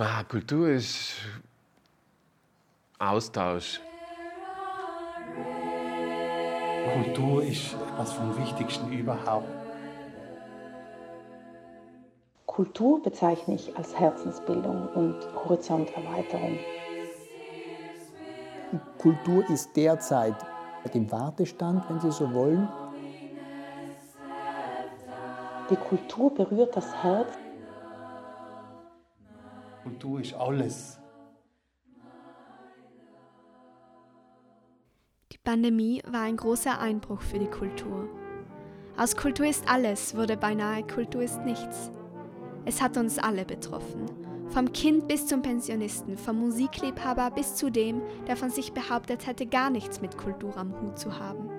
Ah, Kultur ist Austausch. Kultur ist etwas vom Wichtigsten überhaupt. Kultur bezeichne ich als Herzensbildung und Horizonterweiterung. Kultur ist derzeit im Wartestand, wenn Sie so wollen. Die Kultur berührt das Herz. Kultur ist alles. Die Pandemie war ein großer Einbruch für die Kultur. Aus Kultur ist alles wurde beinahe Kultur ist nichts. Es hat uns alle betroffen. Vom Kind bis zum Pensionisten, vom Musikliebhaber bis zu dem, der von sich behauptet hätte, gar nichts mit Kultur am Hut zu haben.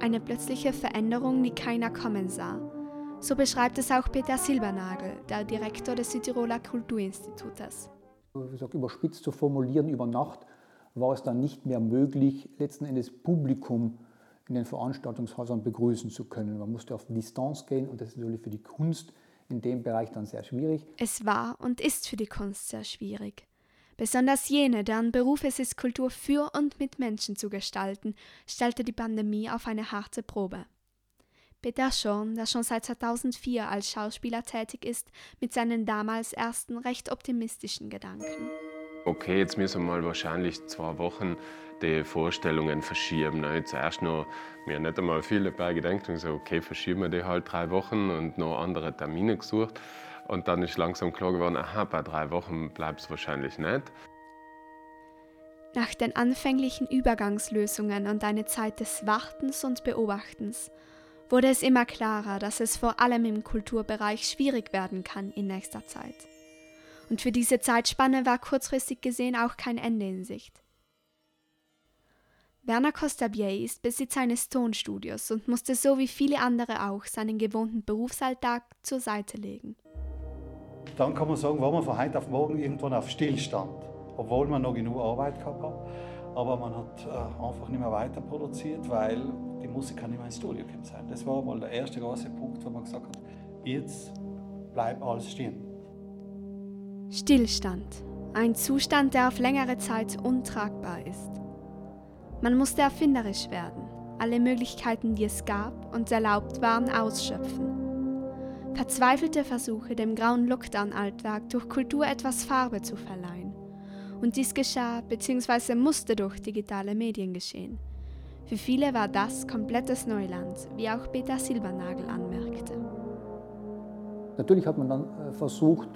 Eine plötzliche Veränderung, die keiner kommen sah. So beschreibt es auch Peter Silbernagel, der Direktor des Südtiroler Kulturinstitutes. Ich sage, überspitzt zu formulieren, über Nacht war es dann nicht mehr möglich, letzten Endes Publikum in den Veranstaltungshäusern begrüßen zu können. Man musste auf Distanz gehen und das ist natürlich für die Kunst in dem Bereich dann sehr schwierig. Es war und ist für die Kunst sehr schwierig. Besonders jene, deren Beruf es ist, Kultur für und mit Menschen zu gestalten, stellte die Pandemie auf eine harte Probe. Peter Schorn, der schon seit 2004 als Schauspieler tätig ist, mit seinen damals ersten recht optimistischen Gedanken. Okay, jetzt müssen wir mal wahrscheinlich zwei Wochen die Vorstellungen verschieben. Ne? Zuerst noch, mir nicht einmal viele dabei gedacht und so, okay, verschieben wir die halt drei Wochen und noch andere Termine gesucht. Und dann ist langsam klar geworden, aha, bei drei Wochen bleibt es wahrscheinlich nicht. Nach den anfänglichen Übergangslösungen und einer Zeit des Wartens und Beobachtens wurde es immer klarer, dass es vor allem im Kulturbereich schwierig werden kann in nächster Zeit. Und für diese Zeitspanne war kurzfristig gesehen auch kein Ende in Sicht. Werner Costabier ist Besitzer eines Tonstudios und musste so wie viele andere auch seinen gewohnten Berufsalltag zur Seite legen. Dann kann man sagen, war man von heute auf morgen irgendwann auf Stillstand, obwohl man noch genug Arbeit gehabt hat. Aber man hat äh, einfach nicht mehr weiter produziert, weil die Musiker nicht mehr ins Studio gekommen sind. Das war mal der erste große Punkt, wo man gesagt hat, jetzt bleibt alles stehen. Stillstand. Ein Zustand, der auf längere Zeit untragbar ist. Man musste erfinderisch werden, alle Möglichkeiten, die es gab und erlaubt waren, ausschöpfen. Verzweifelte Versuche, dem grauen Lockdown-Alltag durch Kultur etwas Farbe zu verleihen. Und dies geschah bzw. musste durch digitale Medien geschehen. Für viele war das komplettes Neuland, wie auch Peter Silbernagel anmerkte. Natürlich hat man dann äh, versucht,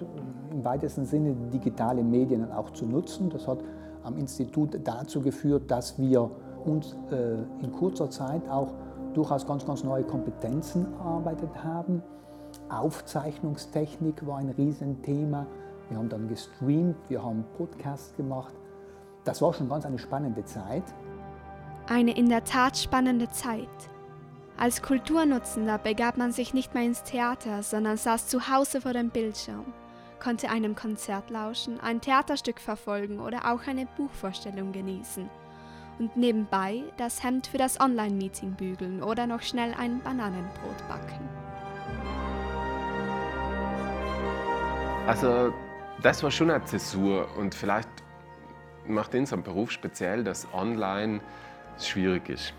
im weitesten Sinne digitale Medien auch zu nutzen. Das hat am Institut dazu geführt, dass wir uns äh, in kurzer Zeit auch durchaus ganz, ganz neue Kompetenzen erarbeitet haben. Aufzeichnungstechnik war ein Riesenthema. Wir haben dann gestreamt, wir haben Podcasts gemacht. Das war schon ganz eine spannende Zeit. Eine in der Tat spannende Zeit. Als Kulturnutzender begab man sich nicht mehr ins Theater, sondern saß zu Hause vor dem Bildschirm, konnte einem Konzert lauschen, ein Theaterstück verfolgen oder auch eine Buchvorstellung genießen und nebenbei das Hemd für das Online-Meeting bügeln oder noch schnell ein Bananenbrot backen. Also das war schon eine Zäsur und vielleicht macht unseren Beruf speziell, dass online schwierig ist.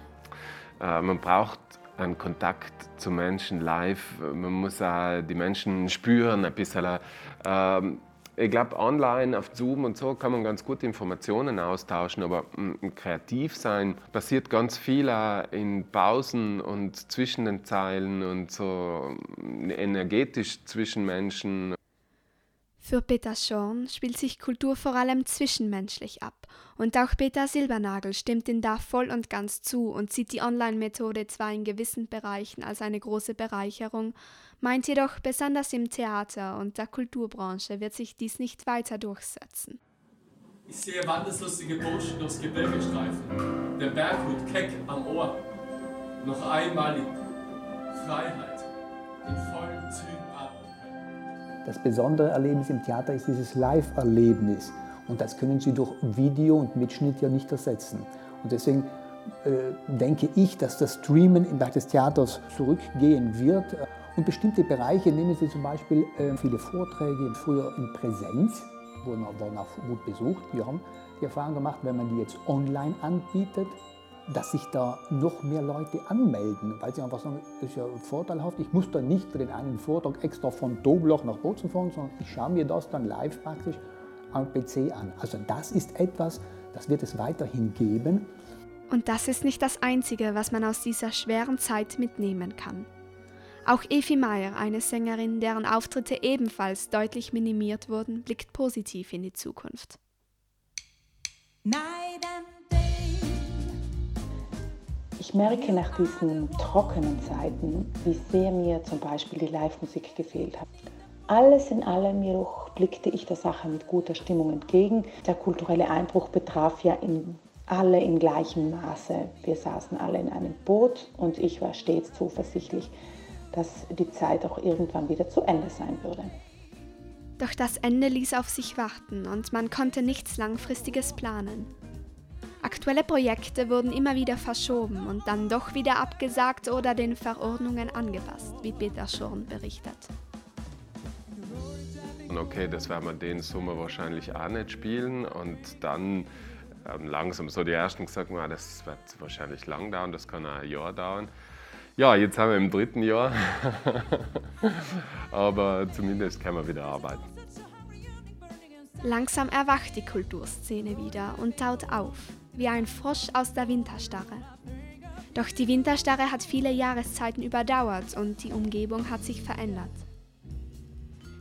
Äh, man braucht einen Kontakt zu Menschen live. Man muss auch die Menschen spüren, ein bisschen. Ähm, ich glaube, online auf Zoom und so kann man ganz gut Informationen austauschen, aber m, kreativ sein passiert ganz viel in Pausen und zwischen den Zeilen und so energetisch zwischen Menschen. Für Peter Schorn spielt sich Kultur vor allem zwischenmenschlich ab. Und auch Peter Silbernagel stimmt ihm da voll und ganz zu und sieht die Online-Methode zwar in gewissen Bereichen als eine große Bereicherung, meint jedoch besonders im Theater und der Kulturbranche wird sich dies nicht weiter durchsetzen. Ich sehe wandeslustige Burschen durchs Gebirge streifen, der Berghut keck am Ohr. Noch einmal Freiheit in vollen Zügen. Das besondere Erlebnis im Theater ist dieses Live-Erlebnis. Und das können Sie durch Video und Mitschnitt ja nicht ersetzen. Und deswegen äh, denke ich, dass das Streamen im Bereich des Theaters zurückgehen wird. Und bestimmte Bereiche, nehmen Sie zum Beispiel äh, viele Vorträge, früher in Präsenz, wurden, wurden auch gut besucht. Wir haben die Erfahrung gemacht, wenn man die jetzt online anbietet, dass sich da noch mehr Leute anmelden, weil sie einfach sagen, das ist ja vorteilhaft, ich muss da nicht für den einen Vortrag extra von Dobloch nach Bozen fahren, sondern ich schaue mir das dann live praktisch am PC an. Also das ist etwas, das wird es weiterhin geben. Und das ist nicht das Einzige, was man aus dieser schweren Zeit mitnehmen kann. Auch Evi Meyer, eine Sängerin, deren Auftritte ebenfalls deutlich minimiert wurden, blickt positiv in die Zukunft. Ich merke nach diesen trockenen Zeiten, wie sehr mir zum Beispiel die Live-Musik gefehlt hat. Alles in allem jedoch blickte ich der Sache mit guter Stimmung entgegen. Der kulturelle Einbruch betraf ja in alle in gleichem Maße. Wir saßen alle in einem Boot und ich war stets zuversichtlich, dass die Zeit auch irgendwann wieder zu Ende sein würde. Doch das Ende ließ auf sich warten und man konnte nichts Langfristiges planen. Aktuelle Projekte wurden immer wieder verschoben und dann doch wieder abgesagt oder den Verordnungen angepasst, wie Peter Schorn berichtet. Okay, das werden wir den Sommer wahrscheinlich auch nicht spielen und dann ähm, langsam so die ersten gesagt, na, das wird wahrscheinlich lang dauern, das kann auch ein Jahr dauern. Ja, jetzt haben wir im dritten Jahr, aber zumindest können wir wieder arbeiten. Langsam erwacht die Kulturszene wieder und taut auf, wie ein Frosch aus der Winterstarre. Doch die Winterstarre hat viele Jahreszeiten überdauert und die Umgebung hat sich verändert.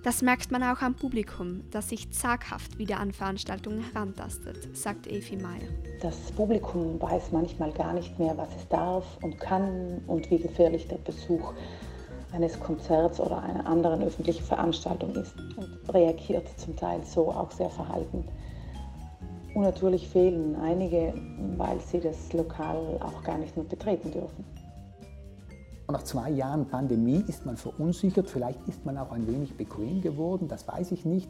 Das merkt man auch am Publikum, das sich zaghaft wieder an Veranstaltungen herantastet, sagt Evi Meyer. Das Publikum weiß manchmal gar nicht mehr, was es darf und kann und wie gefährlich der Besuch eines Konzerts oder einer anderen öffentlichen Veranstaltung ist und reagiert zum Teil so auch sehr verhalten. Und natürlich fehlen einige, weil sie das Lokal auch gar nicht mehr betreten dürfen. Nach zwei Jahren Pandemie ist man verunsichert, vielleicht ist man auch ein wenig bequem geworden, das weiß ich nicht.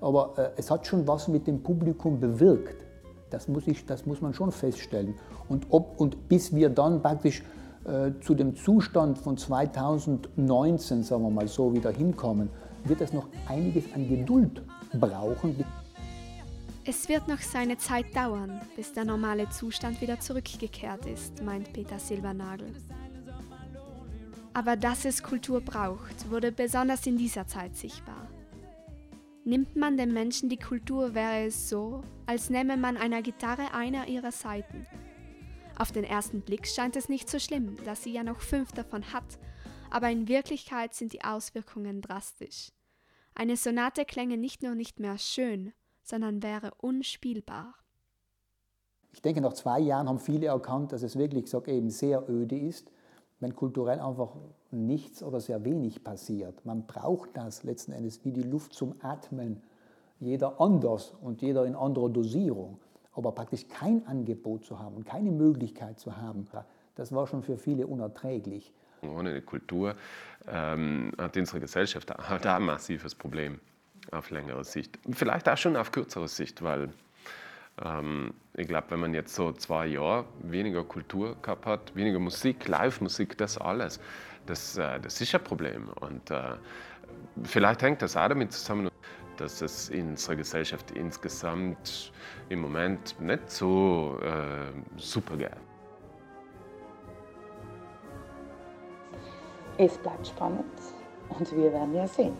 Aber äh, es hat schon was mit dem Publikum bewirkt. Das muss, ich, das muss man schon feststellen. Und, ob, und bis wir dann praktisch äh, zu dem Zustand von 2019, sagen wir mal so, wieder hinkommen, wird es noch einiges an Geduld brauchen. Es wird noch seine Zeit dauern, bis der normale Zustand wieder zurückgekehrt ist, meint Peter Silbernagel. Aber dass es Kultur braucht, wurde besonders in dieser Zeit sichtbar. Nimmt man den Menschen die Kultur, wäre es so, als nähme man einer Gitarre einer ihrer Seiten. Auf den ersten Blick scheint es nicht so schlimm, dass sie ja noch fünf davon hat, aber in Wirklichkeit sind die Auswirkungen drastisch. Eine Sonate klänge nicht nur nicht mehr schön, sondern wäre unspielbar. Ich denke, nach zwei Jahren haben viele erkannt, dass es wirklich gesagt, eben sehr öde ist wenn kulturell einfach nichts oder sehr wenig passiert. Man braucht das letzten Endes wie die Luft zum Atmen. Jeder anders und jeder in anderer Dosierung. Aber praktisch kein Angebot zu haben und keine Möglichkeit zu haben, das war schon für viele unerträglich. Ohne die Kultur ähm, hat unsere Gesellschaft halt ein massives Problem auf längere Sicht. Vielleicht auch schon auf kürzere Sicht, weil ähm, ich glaube, wenn man jetzt so zwei Jahre weniger Kultur gehabt hat, weniger Musik, Live-Musik, das alles, das, äh, das ist ein Problem. Und äh, vielleicht hängt das auch damit zusammen, dass es in unserer Gesellschaft insgesamt im Moment nicht so äh, super geht. Es bleibt spannend und wir werden ja sehen.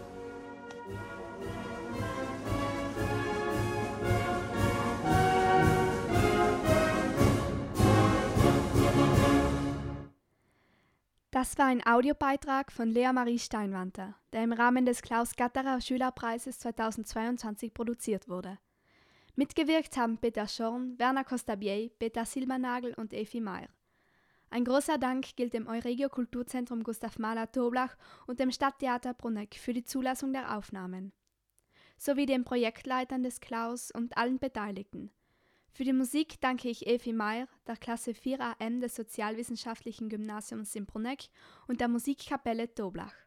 Das war ein Audiobeitrag von Lea Marie Steinwanter, der im Rahmen des Klaus Gatterer Schülerpreises 2022 produziert wurde. Mitgewirkt haben Peter Schorn, Werner Costabier, Peter Silbernagel und Efi Meyer. Ein großer Dank gilt dem Euregio Kulturzentrum Gustav Mahler Toblach und dem Stadttheater Brunneck für die Zulassung der Aufnahmen. Sowie den Projektleitern des Klaus und allen Beteiligten – für die Musik danke ich Evi Meyer, der Klasse 4 AM des Sozialwissenschaftlichen Gymnasiums in Bruneck und der Musikkapelle Toblach.